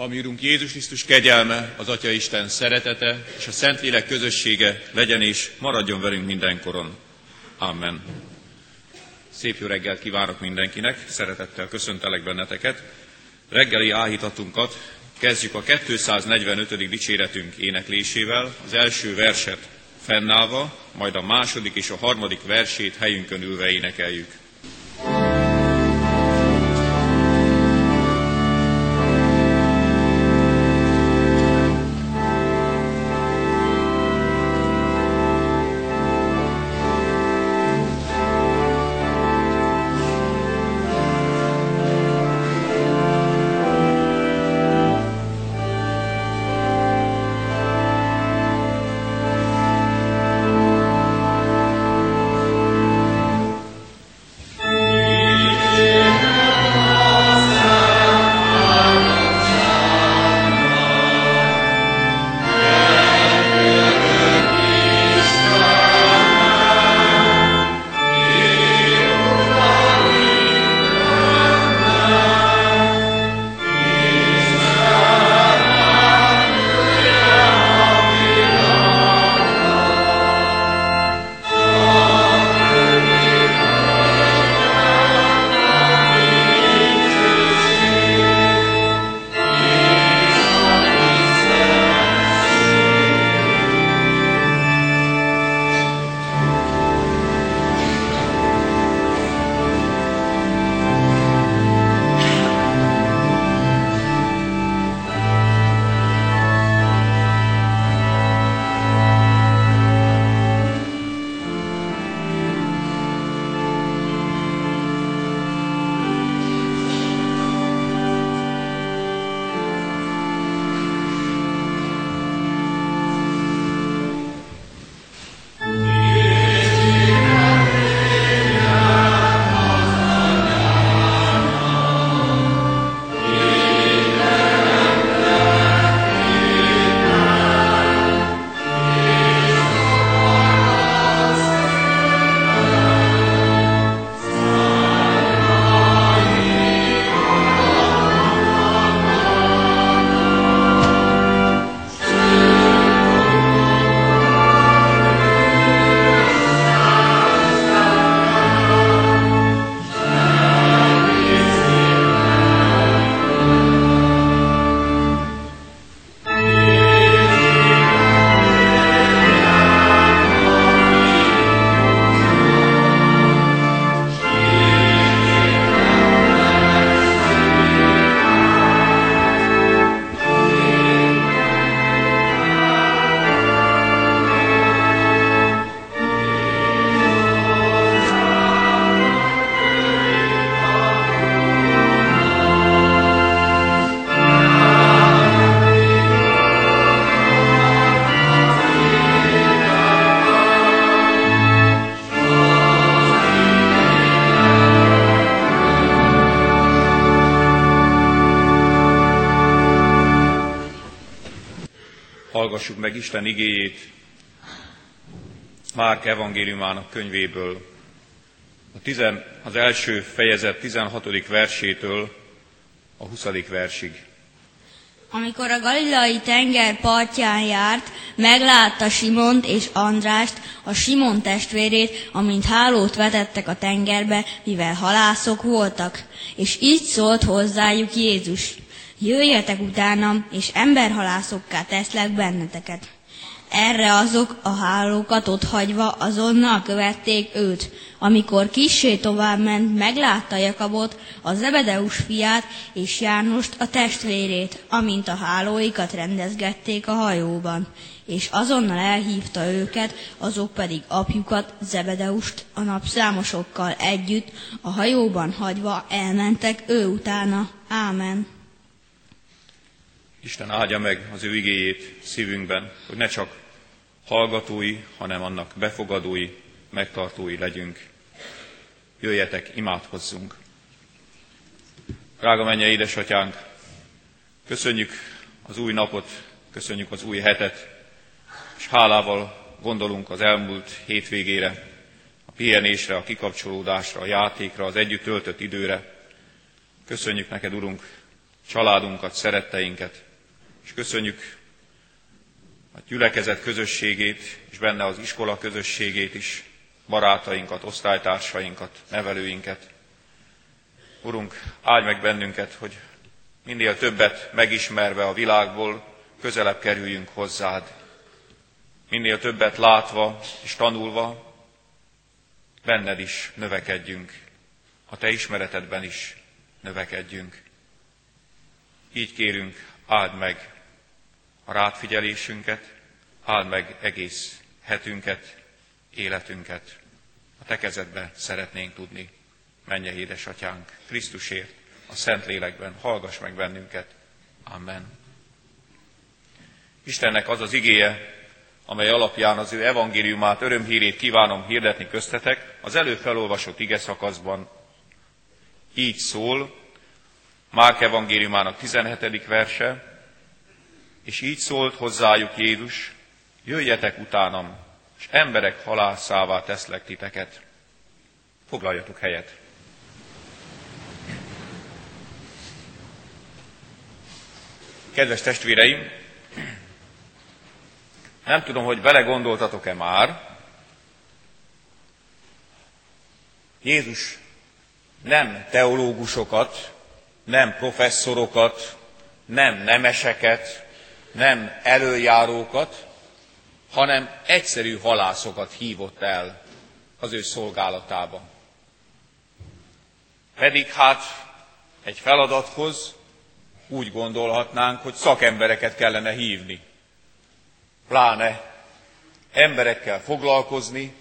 Ami Urunk Jézus Krisztus kegyelme, az Atya Isten szeretete és a Szentlélek közössége legyen és maradjon velünk mindenkoron. Amen. Szép jó reggelt kívánok mindenkinek, szeretettel köszöntelek benneteket. Reggeli áhítatunkat kezdjük a 245. dicséretünk éneklésével, az első verset fennállva, majd a második és a harmadik versét helyünkön ülve énekeljük. Hallgassuk meg Isten igéjét Márk evangéliumának könyvéből, a tizen, az első fejezet 16. versétől a 20. versig. Amikor a galilai tenger partján járt, meglátta Simont és Andrást, a Simon testvérét, amint hálót vetettek a tengerbe, mivel halászok voltak. És így szólt hozzájuk Jézus. Jöjjetek utánam, és emberhalászokká teszlek benneteket. Erre azok a hálókat otthagyva azonnal követték őt. Amikor kissé tovább ment, meglátta Jakabot, a Zebedeus fiát és Jánost a testvérét, amint a hálóikat rendezgették a hajóban. És azonnal elhívta őket, azok pedig apjukat, Zebedeust a napszámosokkal együtt, a hajóban hagyva elmentek ő utána. Ámen. Isten áldja meg az ő igéjét szívünkben, hogy ne csak hallgatói, hanem annak befogadói, megtartói legyünk. Jöjjetek, imádkozzunk! Drága menje édesatyánk, köszönjük az új napot, köszönjük az új hetet, és hálával gondolunk az elmúlt hétvégére, a pihenésre, a kikapcsolódásra, a játékra, az együtt töltött időre. Köszönjük neked, Urunk, családunkat, szeretteinket, és köszönjük a gyülekezet közösségét, és benne az iskola közösségét is, barátainkat, osztálytársainkat, nevelőinket. Urunk, áldj meg bennünket, hogy minél többet megismerve a világból, közelebb kerüljünk hozzád. Minél többet látva és tanulva, benned is növekedjünk, a te ismeretedben is növekedjünk. Így kérünk, áld meg a rátfigyelésünket, áld meg egész hetünket, életünket. A te kezedbe szeretnénk tudni, menje édesatyánk, Krisztusért, a Szent Lélekben, hallgass meg bennünket. Amen. Istennek az az igéje, amely alapján az ő evangéliumát, örömhírét kívánom hirdetni köztetek, az elő felolvasott ige szakaszban így szól, Márk evangéliumának 17. verse, és így szólt hozzájuk Jézus, jöjjetek utánam, és emberek halászává teszlek titeket. Foglaljatok helyet. Kedves testvéreim, nem tudom, hogy vele gondoltatok-e már, Jézus nem teológusokat, nem professzorokat, nem nemeseket, nem előjárókat, hanem egyszerű halászokat hívott el az ő szolgálatába. Pedig hát egy feladathoz úgy gondolhatnánk, hogy szakembereket kellene hívni. Pláne emberekkel foglalkozni,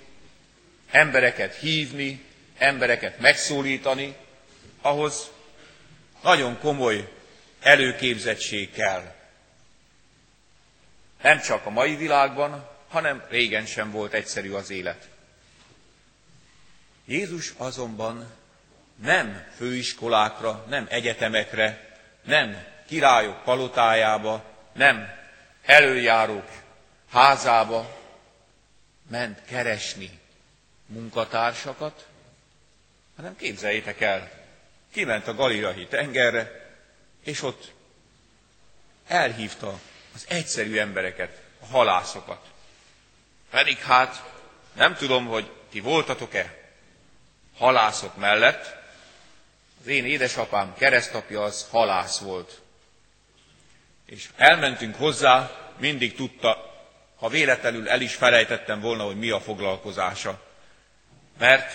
embereket hívni, embereket megszólítani, ahhoz nagyon komoly előképzettség kell. Nem csak a mai világban, hanem régen sem volt egyszerű az élet. Jézus azonban nem főiskolákra, nem egyetemekre, nem királyok palotájába, nem előjárók házába ment keresni munkatársakat, hanem képzeljétek el, kiment a Galileai tengerre, és ott elhívta az egyszerű embereket, a halászokat. Pedig hát nem tudom, hogy ti voltatok-e halászok mellett, az én édesapám keresztapja az halász volt. És elmentünk hozzá, mindig tudta, ha véletlenül el is felejtettem volna, hogy mi a foglalkozása. Mert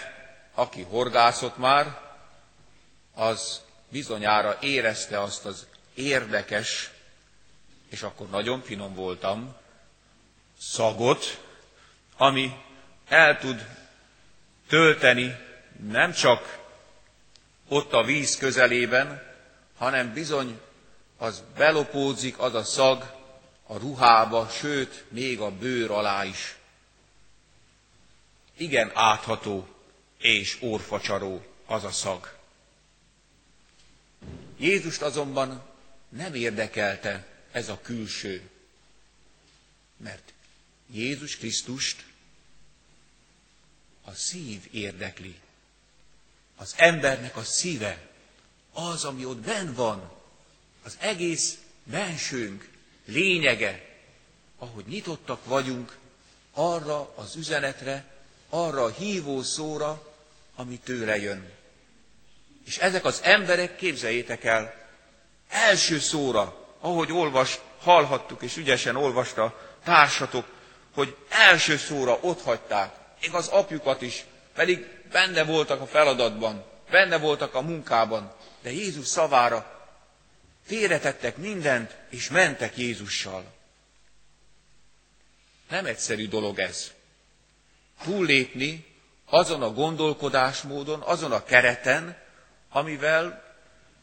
aki horgászott már, az bizonyára érezte azt az érdekes, és akkor nagyon finom voltam, szagot, ami el tud tölteni nem csak ott a víz közelében, hanem bizony az belopódzik az a szag a ruhába, sőt, még a bőr alá is. Igen átható és orfacsaró az a szag. Jézust azonban nem érdekelte ez a külső, mert Jézus Krisztust a szív érdekli. Az embernek a szíve, az, ami ott benn van, az egész bensőnk lényege, ahogy nyitottak vagyunk arra az üzenetre, arra a hívó szóra, ami tőle jön. És ezek az emberek, képzeljétek el, első szóra, ahogy olvas, hallhattuk és ügyesen olvasta társatok, hogy első szóra ott hagyták, még az apjukat is, pedig benne voltak a feladatban, benne voltak a munkában, de Jézus szavára félretettek mindent, és mentek Jézussal. Nem egyszerű dolog ez. Túllépni azon a gondolkodásmódon, azon a kereten, amivel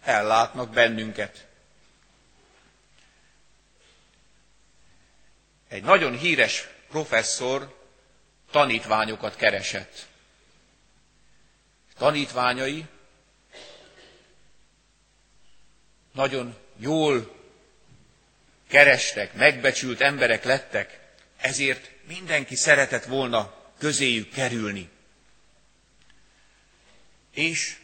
ellátnak bennünket. Egy nagyon híres professzor tanítványokat keresett. Tanítványai nagyon jól kerestek, megbecsült emberek lettek, ezért mindenki szeretett volna közéjük kerülni. És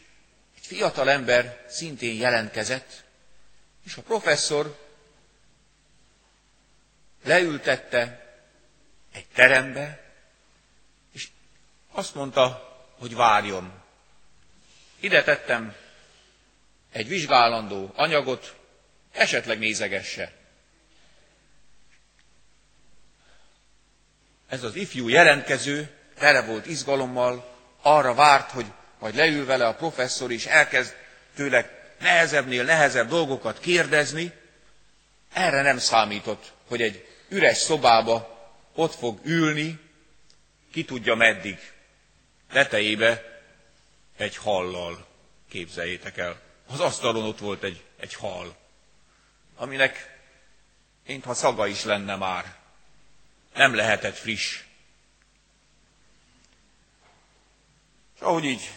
egy fiatal ember szintén jelentkezett, És a professzor leültette egy terembe, és azt mondta, hogy várjon. Ide tettem egy vizsgálandó anyagot, esetleg nézegesse. Ez az ifjú jelentkező tele volt izgalommal, arra várt, hogy majd leül vele a professzor, és elkezd tőle nehezebbnél nehezebb dolgokat kérdezni. Erre nem számított, hogy egy üres szobába ott fog ülni, ki tudja meddig, tetejébe egy hallal, képzeljétek el. Az asztalon ott volt egy, egy hal, aminek mintha szaga is lenne már. Nem lehetett friss. És ahogy így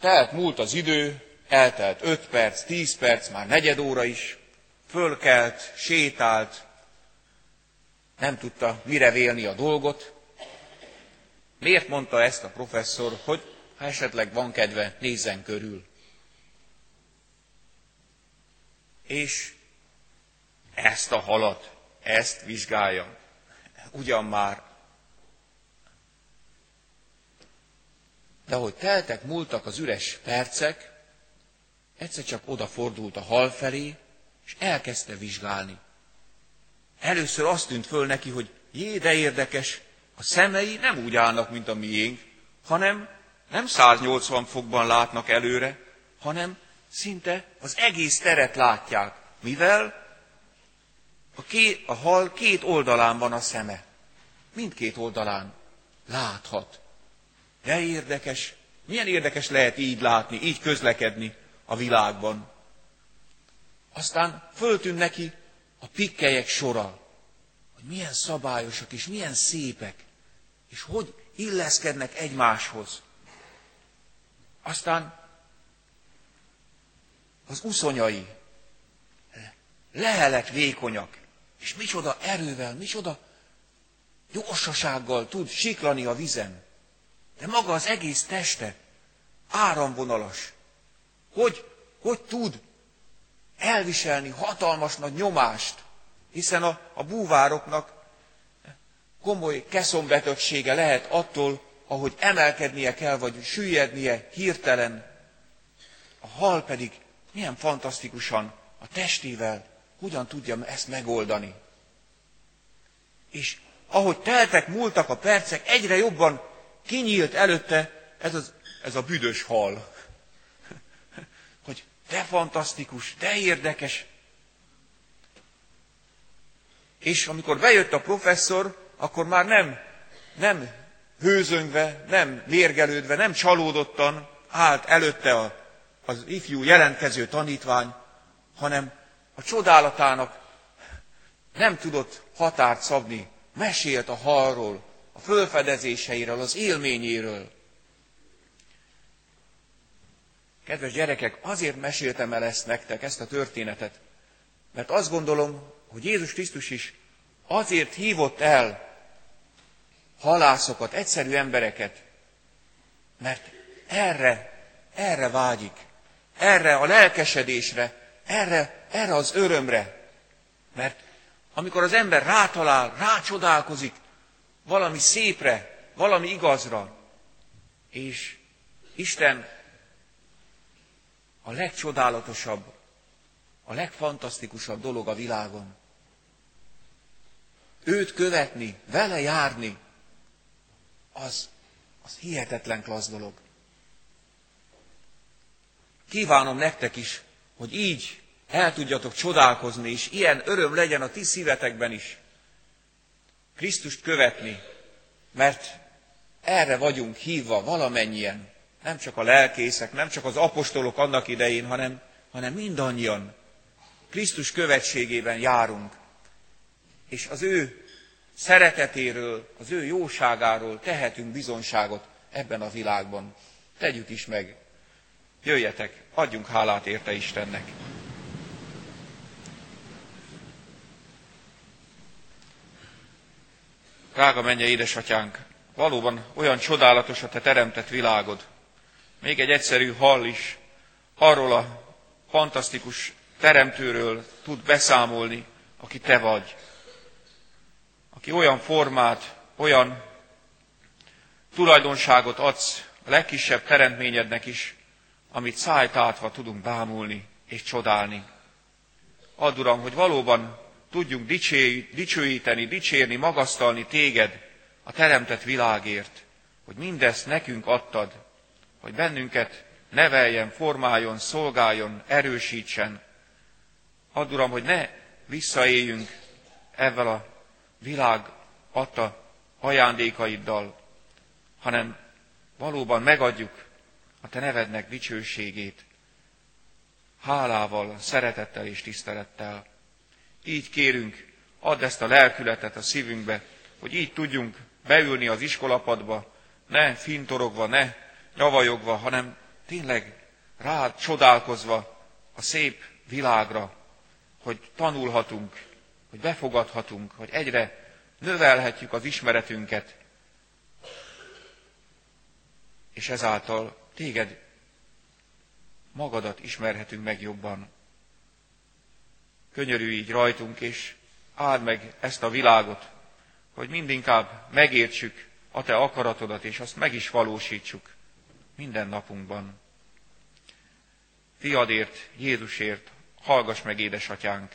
telt, múlt az idő, eltelt öt perc, tíz perc, már negyed óra is, fölkelt, sétált, nem tudta mire vélni a dolgot. Miért mondta ezt a professzor, hogy ha esetleg van kedve, nézzen körül. És ezt a halat, ezt vizsgálja. Ugyan már. De ahogy teltek, múltak az üres percek, egyszer csak odafordult a hal felé, és elkezdte vizsgálni. Először azt tűnt föl neki, hogy jé, de érdekes, a szemei nem úgy állnak, mint a miénk, hanem nem 180 fokban látnak előre, hanem szinte az egész teret látják, mivel a, két, a hal két oldalán van a szeme. Mindkét oldalán láthat. De érdekes, milyen érdekes lehet így látni, így közlekedni a világban. Aztán föltűn neki a pikkelyek sora, hogy milyen szabályosak és milyen szépek, és hogy illeszkednek egymáshoz. Aztán az uszonyai lehelet vékonyak, és micsoda erővel, micsoda gyorsasággal tud siklani a vizen. De maga az egész teste áramvonalas. Hogy, hogy tud elviselni hatalmas nagy nyomást, hiszen a, a búvároknak komoly keszombetegsége lehet attól, ahogy emelkednie kell, vagy süllyednie hirtelen. A hal pedig milyen fantasztikusan a testével hogyan tudja ezt megoldani. És ahogy teltek, múltak a percek, egyre jobban kinyílt előtte ez, az, ez a büdös hal. De fantasztikus, de érdekes. És amikor bejött a professzor, akkor már nem, nem hőzöngve, nem mérgelődve, nem csalódottan állt előtte a, az ifjú jelentkező tanítvány, hanem a csodálatának nem tudott határt szabni, mesélt a halról, a fölfedezéseiről, az élményéről. Kedves gyerekek, azért meséltem el ezt nektek, ezt a történetet, mert azt gondolom, hogy Jézus Krisztus is azért hívott el halászokat, egyszerű embereket, mert erre, erre vágyik, erre a lelkesedésre, erre, erre az örömre. Mert amikor az ember rátalál, rácsodálkozik valami szépre, valami igazra, és Isten a legcsodálatosabb, a legfantasztikusabb dolog a világon. Őt követni, vele járni, az, az hihetetlen klassz dolog. Kívánom nektek is, hogy így el tudjatok csodálkozni, és ilyen öröm legyen a ti szívetekben is. Krisztust követni, mert erre vagyunk hívva valamennyien. Nem csak a lelkészek, nem csak az apostolok annak idején, hanem, hanem mindannyian. Krisztus követségében járunk. És az ő szeretetéről, az ő jóságáról tehetünk bizonságot ebben a világban. Tegyük is meg. Jöjjetek, adjunk hálát érte Istennek. Drága menje édesatyánk, valóban olyan csodálatos a te teremtett világod. Még egy egyszerű hall is arról a fantasztikus teremtőről tud beszámolni, aki te vagy. Aki olyan formát, olyan tulajdonságot adsz a legkisebb teremtményednek is, amit szájt átva tudunk bámulni és csodálni. Add, Uram, hogy valóban tudjunk dicsőíteni, dicsérni, magasztalni téged a teremtett világért, hogy mindezt nekünk adtad, hogy bennünket neveljen, formáljon, szolgáljon, erősítsen. Add, Uram, hogy ne visszaéljünk ezzel a világ adta ajándékaiddal, hanem valóban megadjuk a Te nevednek dicsőségét, hálával, szeretettel és tisztelettel. Így kérünk, add ezt a lelkületet a szívünkbe, hogy így tudjunk beülni az iskolapadba, ne fintorogva, ne nyavajogva, hanem tényleg rád csodálkozva a szép világra, hogy tanulhatunk, hogy befogadhatunk, hogy egyre növelhetjük az ismeretünket, és ezáltal téged magadat ismerhetünk meg jobban. Könyörű így rajtunk, és áld meg ezt a világot, hogy mindinkább megértsük a te akaratodat, és azt meg is valósítsuk minden napunkban. Fiadért, Jézusért, hallgass meg, édesatyánk!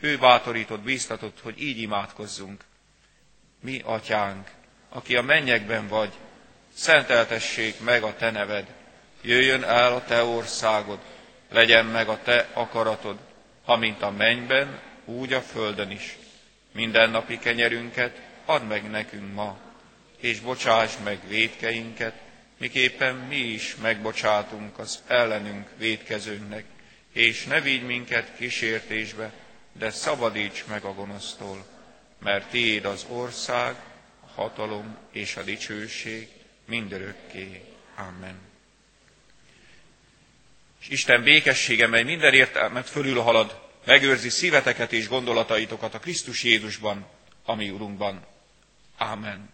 Ő bátorított, bíztatott, hogy így imádkozzunk. Mi, atyánk, aki a mennyekben vagy, szenteltessék meg a te neved, jöjjön el a te országod, legyen meg a te akaratod, amint a mennyben, úgy a földön is. Minden napi kenyerünket add meg nekünk ma, és bocsáss meg védkeinket, miképpen mi is megbocsátunk az ellenünk védkezőnknek, és ne vigy minket kísértésbe, de szabadíts meg a gonosztól, mert tiéd az ország, a hatalom és a dicsőség mindörökké. Amen. És Isten békessége, mely minden értelmet fölülhalad, megőrzi szíveteket és gondolataitokat a Krisztus Jézusban, ami Urunkban. Amen.